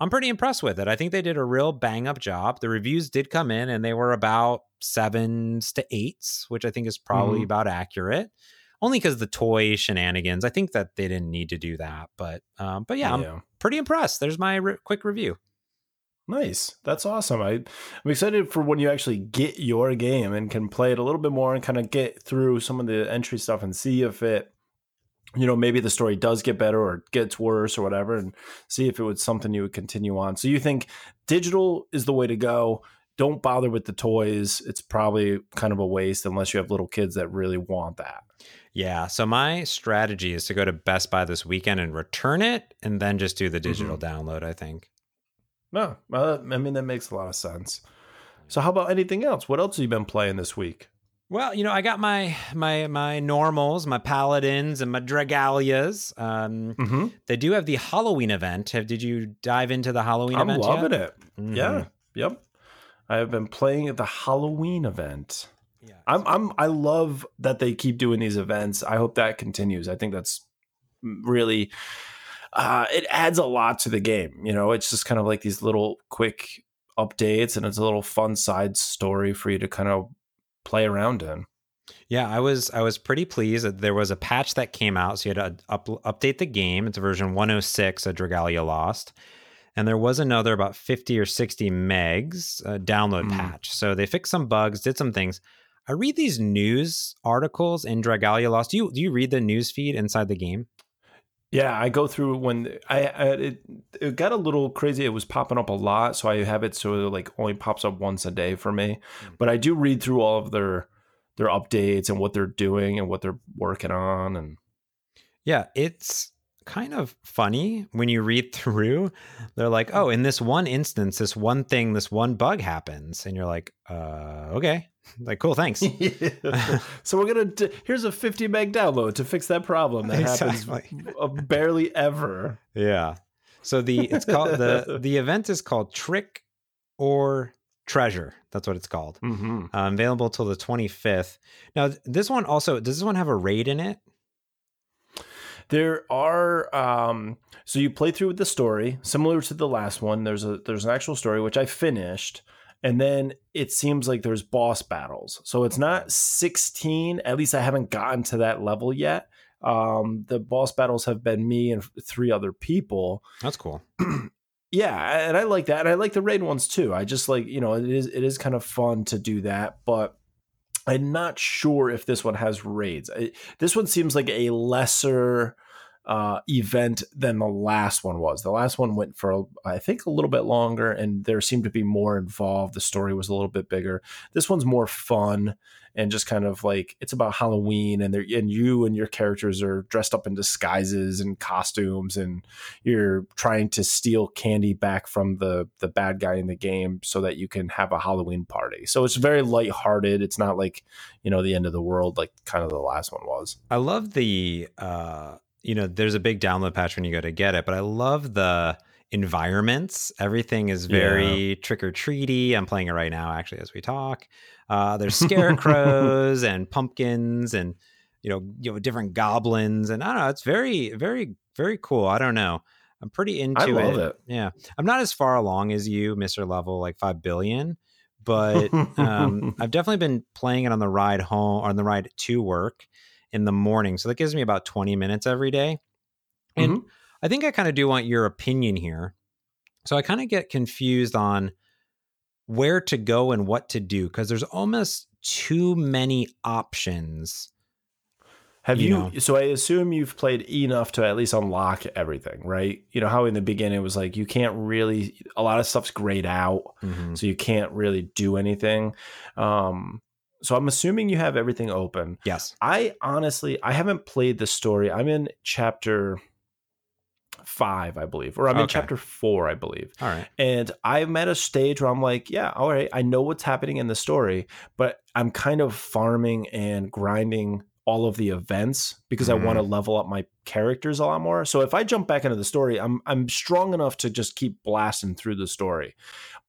A: I'm pretty impressed with it. I think they did a real bang up job. The reviews did come in and they were about sevens to eights, which I think is probably mm-hmm. about accurate. Only because the toy shenanigans. I think that they didn't need to do that. But um, but yeah, yeah, I'm pretty impressed. There's my re- quick review.
B: Nice. That's awesome. I, I'm excited for when you actually get your game and can play it a little bit more and kind of get through some of the entry stuff and see if it you know maybe the story does get better or gets worse or whatever and see if it was something you would continue on so you think digital is the way to go don't bother with the toys it's probably kind of a waste unless you have little kids that really want that
A: yeah so my strategy is to go to best buy this weekend and return it and then just do the digital mm-hmm. download i think
B: no i mean that makes a lot of sense so how about anything else what else have you been playing this week
A: well, you know, I got my my my normals, my paladins, and my dragalias. Um, mm-hmm. They do have the Halloween event. Have did you dive into the Halloween
B: I'm
A: event?
B: I'm loving yet? it. Mm-hmm. Yeah. Yep. I have been playing at the Halloween event. Yeah, I'm I'm I love that they keep doing these events. I hope that continues. I think that's really uh, it adds a lot to the game. You know, it's just kind of like these little quick updates, and it's a little fun side story for you to kind of play around in.
A: Yeah, I was I was pretty pleased that there was a patch that came out, so you had to up, update the game. It's version 106 of Dragalia Lost, and there was another about 50 or 60 megs uh, download mm. patch. So they fixed some bugs, did some things. I read these news articles in Dragalia Lost. Do you do you read the news feed inside the game?
B: Yeah, I go through when I, I it, it got a little crazy. It was popping up a lot, so I have it so it like only pops up once a day for me. Mm. But I do read through all of their their updates and what they're doing and what they're working on and
A: yeah, it's kind of funny when you read through. They're like, "Oh, in this one instance, this one thing, this one bug happens." And you're like, "Uh, okay." Like, cool, thanks. yeah.
B: so we're gonna d- here's a 50 meg download to fix that problem that exactly. happens barely ever.
A: Yeah. So the it's called the the event is called Trick or Treasure. That's what it's called. Mm-hmm. Uh, available till the 25th. Now, this one also does this one have a raid in it?
B: There are um, so you play through with the story similar to the last one. There's a there's an actual story which I finished, and then it seems like there's boss battles. So it's not 16. At least I haven't gotten to that level yet. Um, the boss battles have been me and three other people.
A: That's cool.
B: yeah, and I like that. And I like the raid ones too. I just like you know it is it is kind of fun to do that, but I'm not sure if this one has raids. I, this one seems like a lesser uh, event than the last one was. The last one went for, I think, a little bit longer, and there seemed to be more involved. The story was a little bit bigger. This one's more fun and just kind of like it's about Halloween, and and you and your characters are dressed up in disguises and costumes, and you're trying to steal candy back from the the bad guy in the game so that you can have a Halloween party. So it's very lighthearted. It's not like you know the end of the world like kind of the last one was.
A: I love the. uh you know, there's a big download patch when you go to get it, but I love the environments. Everything is very yeah. trick or treaty. I'm playing it right now, actually, as we talk. Uh, there's scarecrows and pumpkins and you know, you know, different goblins, and I don't know. It's very, very, very cool. I don't know. I'm pretty into it. it. Yeah, I'm not as far along as you, Mister Level, like five billion, but um, I've definitely been playing it on the ride home, or on the ride to work in the morning. So that gives me about 20 minutes every day. And mm-hmm. I think I kind of do want your opinion here. So I kind of get confused on where to go and what to do because there's almost too many options.
B: Have you, you know? so I assume you've played enough to at least unlock everything, right? You know how in the beginning it was like you can't really a lot of stuff's grayed out, mm-hmm. so you can't really do anything. Um so I'm assuming you have everything open.
A: Yes.
B: I honestly I haven't played the story. I'm in chapter five, I believe, or I'm okay. in chapter four, I believe.
A: All right.
B: And I'm at a stage where I'm like, yeah, all right, I know what's happening in the story, but I'm kind of farming and grinding all of the events because mm. I want to level up my characters a lot more. So if I jump back into the story, I'm I'm strong enough to just keep blasting through the story.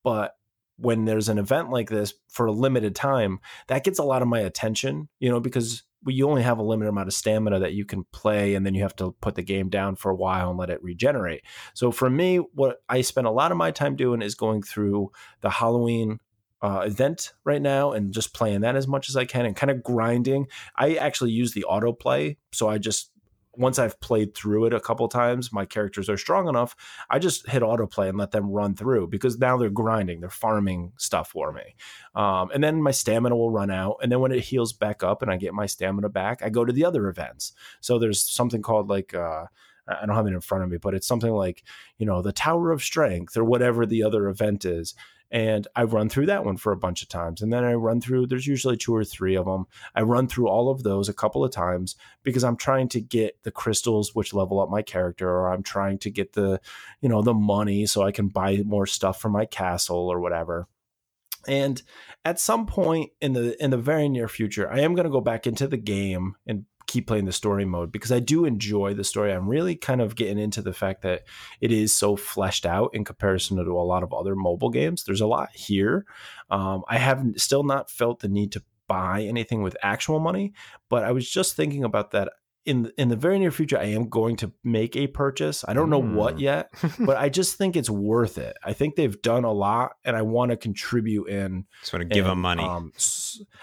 B: But when there's an event like this for a limited time, that gets a lot of my attention, you know, because you only have a limited amount of stamina that you can play and then you have to put the game down for a while and let it regenerate. So for me, what I spend a lot of my time doing is going through the Halloween uh, event right now and just playing that as much as I can and kind of grinding. I actually use the autoplay, so I just once I've played through it a couple times, my characters are strong enough. I just hit autoplay and let them run through because now they're grinding, they're farming stuff for me. Um, and then my stamina will run out. And then when it heals back up and I get my stamina back, I go to the other events. So there's something called like, uh, I don't have it in front of me, but it's something like, you know, the Tower of Strength or whatever the other event is. And I run through that one for a bunch of times. And then I run through, there's usually two or three of them. I run through all of those a couple of times because I'm trying to get the crystals, which level up my character, or I'm trying to get the, you know, the money so I can buy more stuff for my castle or whatever. And at some point in the in the very near future, I am going to go back into the game and keep playing the story mode because I do enjoy the story. I'm really kind of getting into the fact that it is so fleshed out in comparison to a lot of other mobile games. There's a lot here. Um, I have still not felt the need to buy anything with actual money, but I was just thinking about that in in the very near future I am going to make a purchase. I don't know mm. what yet, but I just think it's worth it. I think they've done a lot and I want to contribute in
A: just want to give them money. Um,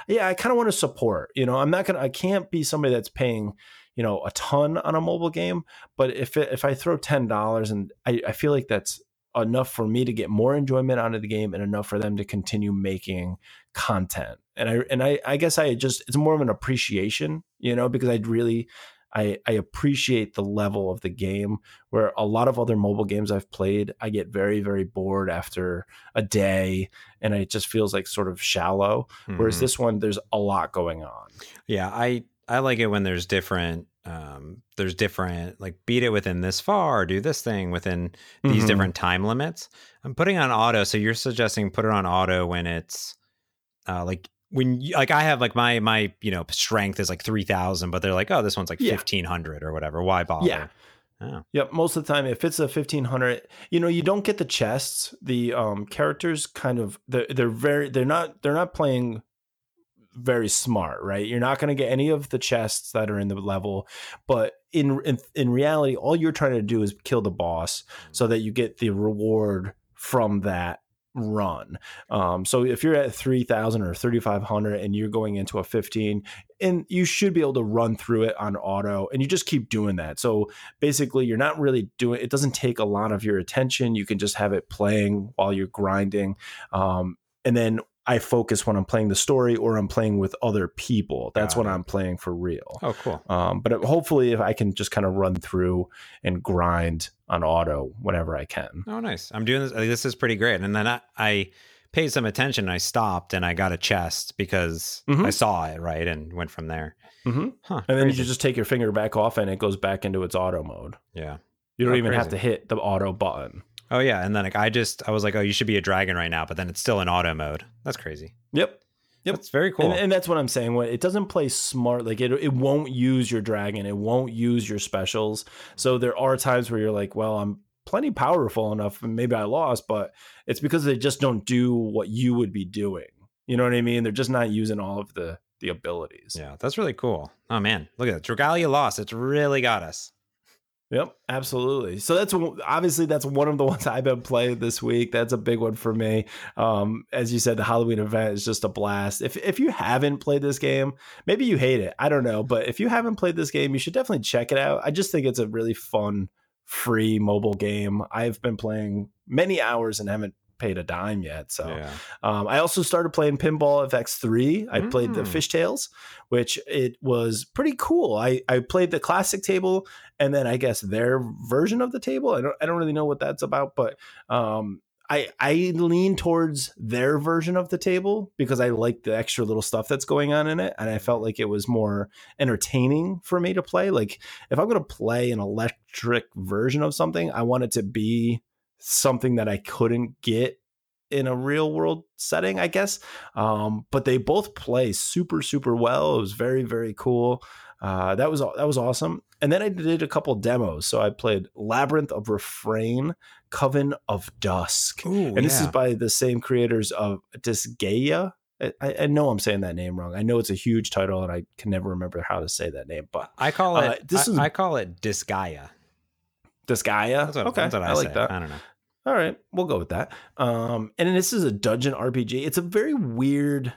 B: yeah, I kind of want to support. You know, I'm not going to I can't be somebody that's paying, you know, a ton on a mobile game, but if it, if I throw $10 and I, I feel like that's enough for me to get more enjoyment out of the game and enough for them to continue making content. And I and I I guess I just it's more of an appreciation, you know, because I'd really I, I appreciate the level of the game where a lot of other mobile games I've played, I get very, very bored after a day and it just feels like sort of shallow. Mm-hmm. Whereas this one, there's a lot going on.
A: Yeah, I, I like it when there's different um, there's different like beat it within this far, do this thing within these mm-hmm. different time limits. I'm putting on auto, so you're suggesting put it on auto when it's uh, like when you, like I have like my my you know strength is like three thousand, but they're like oh this one's like yeah. fifteen hundred or whatever. Why bother?
B: Yeah. Oh. Yep. Most of the time, if it's a fifteen hundred, you know, you don't get the chests. The um, characters kind of they're, they're very they're not they're not playing very smart, right? You're not going to get any of the chests that are in the level, but in, in in reality, all you're trying to do is kill the boss so that you get the reward from that run. Um, so if you're at 3000 or 3500 and you're going into a 15 and you should be able to run through it on auto and you just keep doing that. So basically you're not really doing it doesn't take a lot of your attention. You can just have it playing while you're grinding. Um, and then I focus when I'm playing the story or I'm playing with other people. That's when I'm playing for real.
A: Oh, cool.
B: Um, but hopefully, if I can just kind of run through and grind on auto whenever I can.
A: Oh, nice. I'm doing this. This is pretty great. And then I, I paid some attention. I stopped and I got a chest because mm-hmm. I saw it right and went from there.
B: Mm-hmm. Huh, and then you just take your finger back off and it goes back into its auto mode.
A: Yeah.
B: You don't oh, even crazy. have to hit the auto button.
A: Oh yeah, and then like I just I was like, oh, you should be a dragon right now, but then it's still in auto mode. That's crazy.
B: Yep.
A: Yep. It's very cool.
B: And, and, that's what I'm saying. What it doesn't play smart, like it, it won't use your dragon. It won't use your specials. So there are times where you're like, well, I'm plenty powerful enough, and maybe I lost, but it's because they just don't do what you would be doing. You know what I mean? They're just not using all of the the abilities.
A: Yeah, that's really cool. Oh man, look at that. Dragalia lost. It's really got us.
B: Yep, absolutely. So that's obviously that's one of the ones I've been playing this week. That's a big one for me. Um, as you said, the Halloween event is just a blast. If if you haven't played this game, maybe you hate it. I don't know, but if you haven't played this game, you should definitely check it out. I just think it's a really fun, free mobile game. I've been playing many hours and haven't paid a dime yet. So yeah. um, I also started playing Pinball FX3. I mm. played the mm. Fish Tales, which it was pretty cool. I, I played the classic table and then I guess their version of the table. I don't I don't really know what that's about, but um, I I lean towards their version of the table because I like the extra little stuff that's going on in it, and I felt like it was more entertaining for me to play. Like if I'm going to play an electric version of something, I want it to be something that I couldn't get in a real world setting, I guess. Um, but they both play super, super well. It was very, very cool. Uh, that was that was awesome. And then I did a couple demos. So I played Labyrinth of Refrain, Coven of Dusk, Ooh, and yeah. this is by the same creators of Disgaea. I, I, know I'm saying that name wrong. I know it's a huge title, and I can never remember how to say that name. But
A: I call it uh, this I, is I call it Disgaea.
B: Disgaea.
A: That's what, okay, that's what I, I like that. I don't know.
B: All right, we'll go with that. Um, and this is a dungeon RPG. It's a very weird.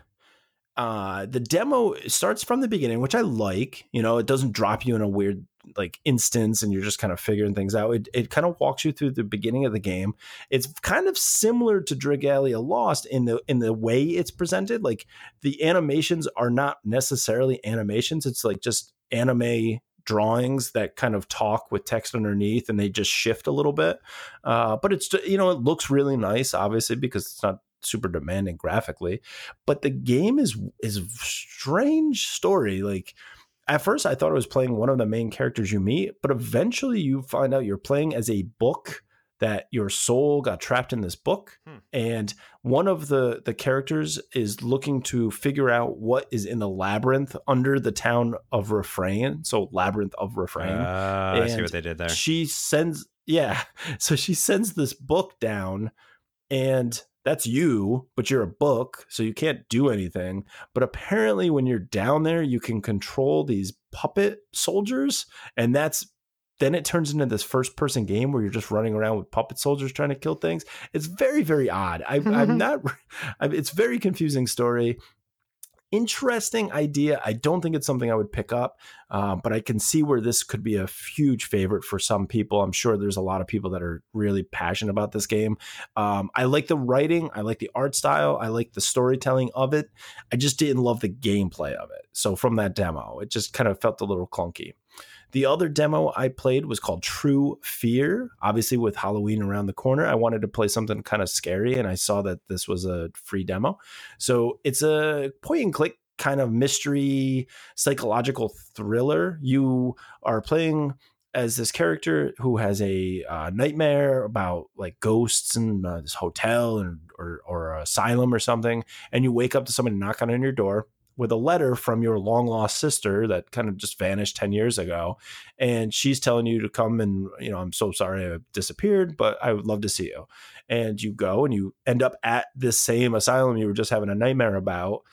B: Uh, the demo starts from the beginning, which I like. You know, it doesn't drop you in a weird like instance, and you're just kind of figuring things out. It it kind of walks you through the beginning of the game. It's kind of similar to Dragalia Lost in the in the way it's presented. Like the animations are not necessarily animations. It's like just anime drawings that kind of talk with text underneath and they just shift a little bit. Uh, but it's, you know, it looks really nice, obviously, because it's not super demanding graphically. But the game is is strange story. Like at first I thought I was playing one of the main characters you meet, but eventually you find out you're playing as a book that your soul got trapped in this book hmm. and one of the the characters is looking to figure out what is in the labyrinth under the town of refrain so labyrinth of refrain
A: uh, i see what they did there
B: she sends yeah so she sends this book down and that's you, but you're a book, so you can't do anything. But apparently, when you're down there, you can control these puppet soldiers, and that's then it turns into this first person game where you're just running around with puppet soldiers trying to kill things. It's very, very odd. I, am not, it's very confusing story. Interesting idea. I don't think it's something I would pick up, uh, but I can see where this could be a huge favorite for some people. I'm sure there's a lot of people that are really passionate about this game. Um, I like the writing, I like the art style, I like the storytelling of it. I just didn't love the gameplay of it. So from that demo, it just kind of felt a little clunky. The other demo I played was called True Fear. Obviously, with Halloween around the corner, I wanted to play something kind of scary, and I saw that this was a free demo. So it's a point and click kind of mystery psychological thriller. You are playing as this character who has a uh, nightmare about like ghosts and uh, this hotel and or or asylum or something, and you wake up to somebody knocking on your door with a letter from your long lost sister that kind of just vanished 10 years ago and she's telling you to come and you know i'm so sorry i disappeared but i would love to see you. And you go and you end up at this same asylum you were just having a nightmare about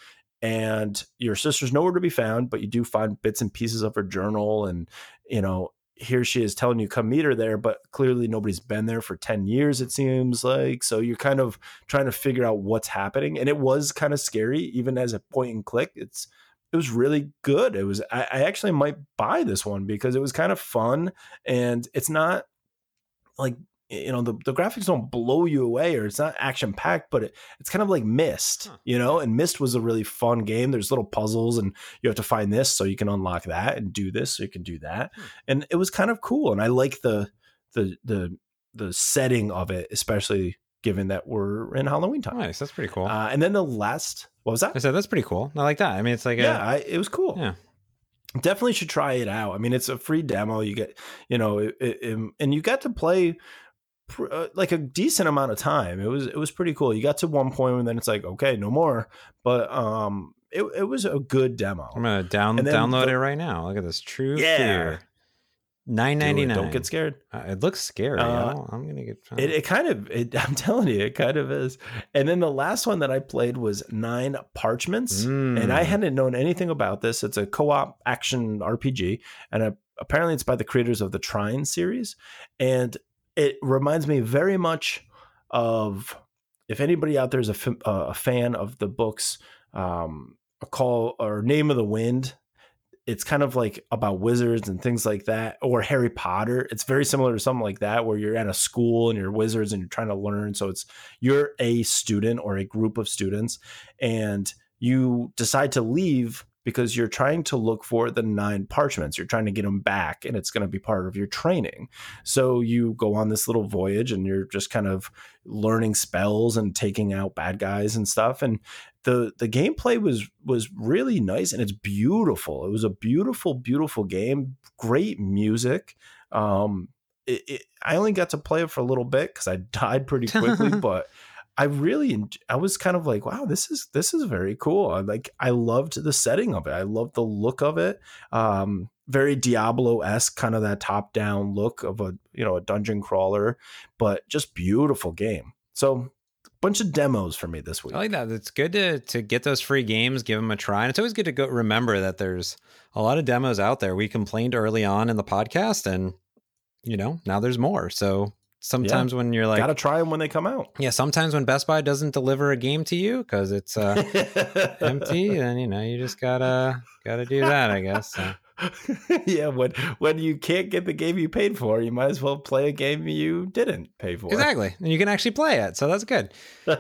B: and your sister's nowhere to be found but you do find bits and pieces of her journal and you know here she is telling you come meet her there but clearly nobody's been there for 10 years it seems like. So you're kind of trying to figure out what's happening and it was kind of scary even as a point and click. It's it was really good. It was I, I actually might buy this one because it was kind of fun and it's not like you know the, the graphics don't blow you away or it's not action packed but it, it's kind of like Myst huh. you know and Myst was a really fun game. There's little puzzles and you have to find this so you can unlock that and do this so you can do that. Hmm. and it was kind of cool and i like the the the the setting of it especially given that we're in halloween time.
A: Nice that's pretty cool.
B: Uh, and then the last what was that?
A: I said that's pretty cool. I like that. I mean it's like
B: yeah a, I, it was cool. Yeah. Definitely should try it out. I mean it's a free demo. You get you know it, it, and you got to play uh, like a decent amount of time. It was it was pretty cool. You got to one point and then it's like okay, no more. But um, it it was a good demo.
A: I'm gonna down download the, it right now. Look at this True yeah. Fear. Nine ninety nine.
B: Don't get scared.
A: Uh, it looks scary. Uh, I'm gonna get.
B: It, it, kind of. It, I'm telling you, it kind of is. And then the last one that I played was Nine Parchments, mm. and I mm. hadn't known anything about this. It's a co-op action RPG, and apparently it's by the creators of the Trine series. And it reminds me very much of if anybody out there is a, uh, fan of the books um, a call or name of the wind it's kind of like about wizards and things like that or harry potter. It's very similar to something like that where you're at a school and you're wizards and you're trying to learn. So it's you're a student or a group of students and you decide to leave because you're trying to look for the nine parchments. You're trying to get them back, and it's going to be part of your training. So you go on this little voyage, and you're just kind of learning spells and taking out bad guys and stuff. And the the gameplay was was really nice, and it's beautiful. It was a beautiful, beautiful game. Great music. Um, it, it, I only got to play it for a little bit because I died pretty quickly, but I really I was kind of like, wow, this is this is very cool. I like I loved the setting of it. I loved the look of it. Um, very Diablo esque, kind of that top down look of a you know a dungeon crawler, but just beautiful game. So bunch of demos for me this week.
A: I like that. It's good to to get those free games, give them a try, and it's always good to go remember that there's a lot of demos out there. We complained early on in the podcast, and you know now there's more. So sometimes yeah. when you're like
B: gotta try them when they come out
A: yeah sometimes when best buy doesn't deliver a game to you because it's uh, empty then you know you just gotta gotta do that i guess so.
B: yeah when when you can't get the game you paid for you might as well play a game you didn't pay for
A: exactly and you can actually play it so that's good all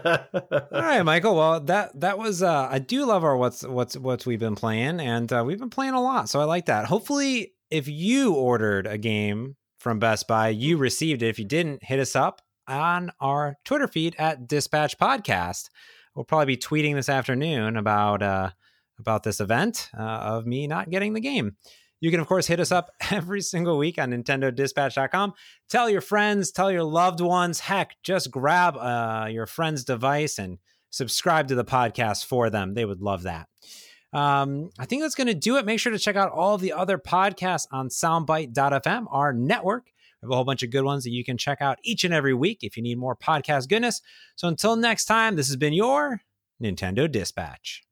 A: right michael well that that was uh i do love our what's what's what's we've been playing and uh, we've been playing a lot so i like that hopefully if you ordered a game from Best Buy, you received it. If you didn't, hit us up on our Twitter feed at Dispatch Podcast. We'll probably be tweeting this afternoon about uh, about this event uh, of me not getting the game. You can, of course, hit us up every single week on NintendoDispatch.com. Tell your friends, tell your loved ones. Heck, just grab uh, your friend's device and subscribe to the podcast for them. They would love that. Um, I think that's going to do it. Make sure to check out all the other podcasts on soundbite.fm, our network. We have a whole bunch of good ones that you can check out each and every week if you need more podcast goodness. So until next time, this has been your Nintendo Dispatch.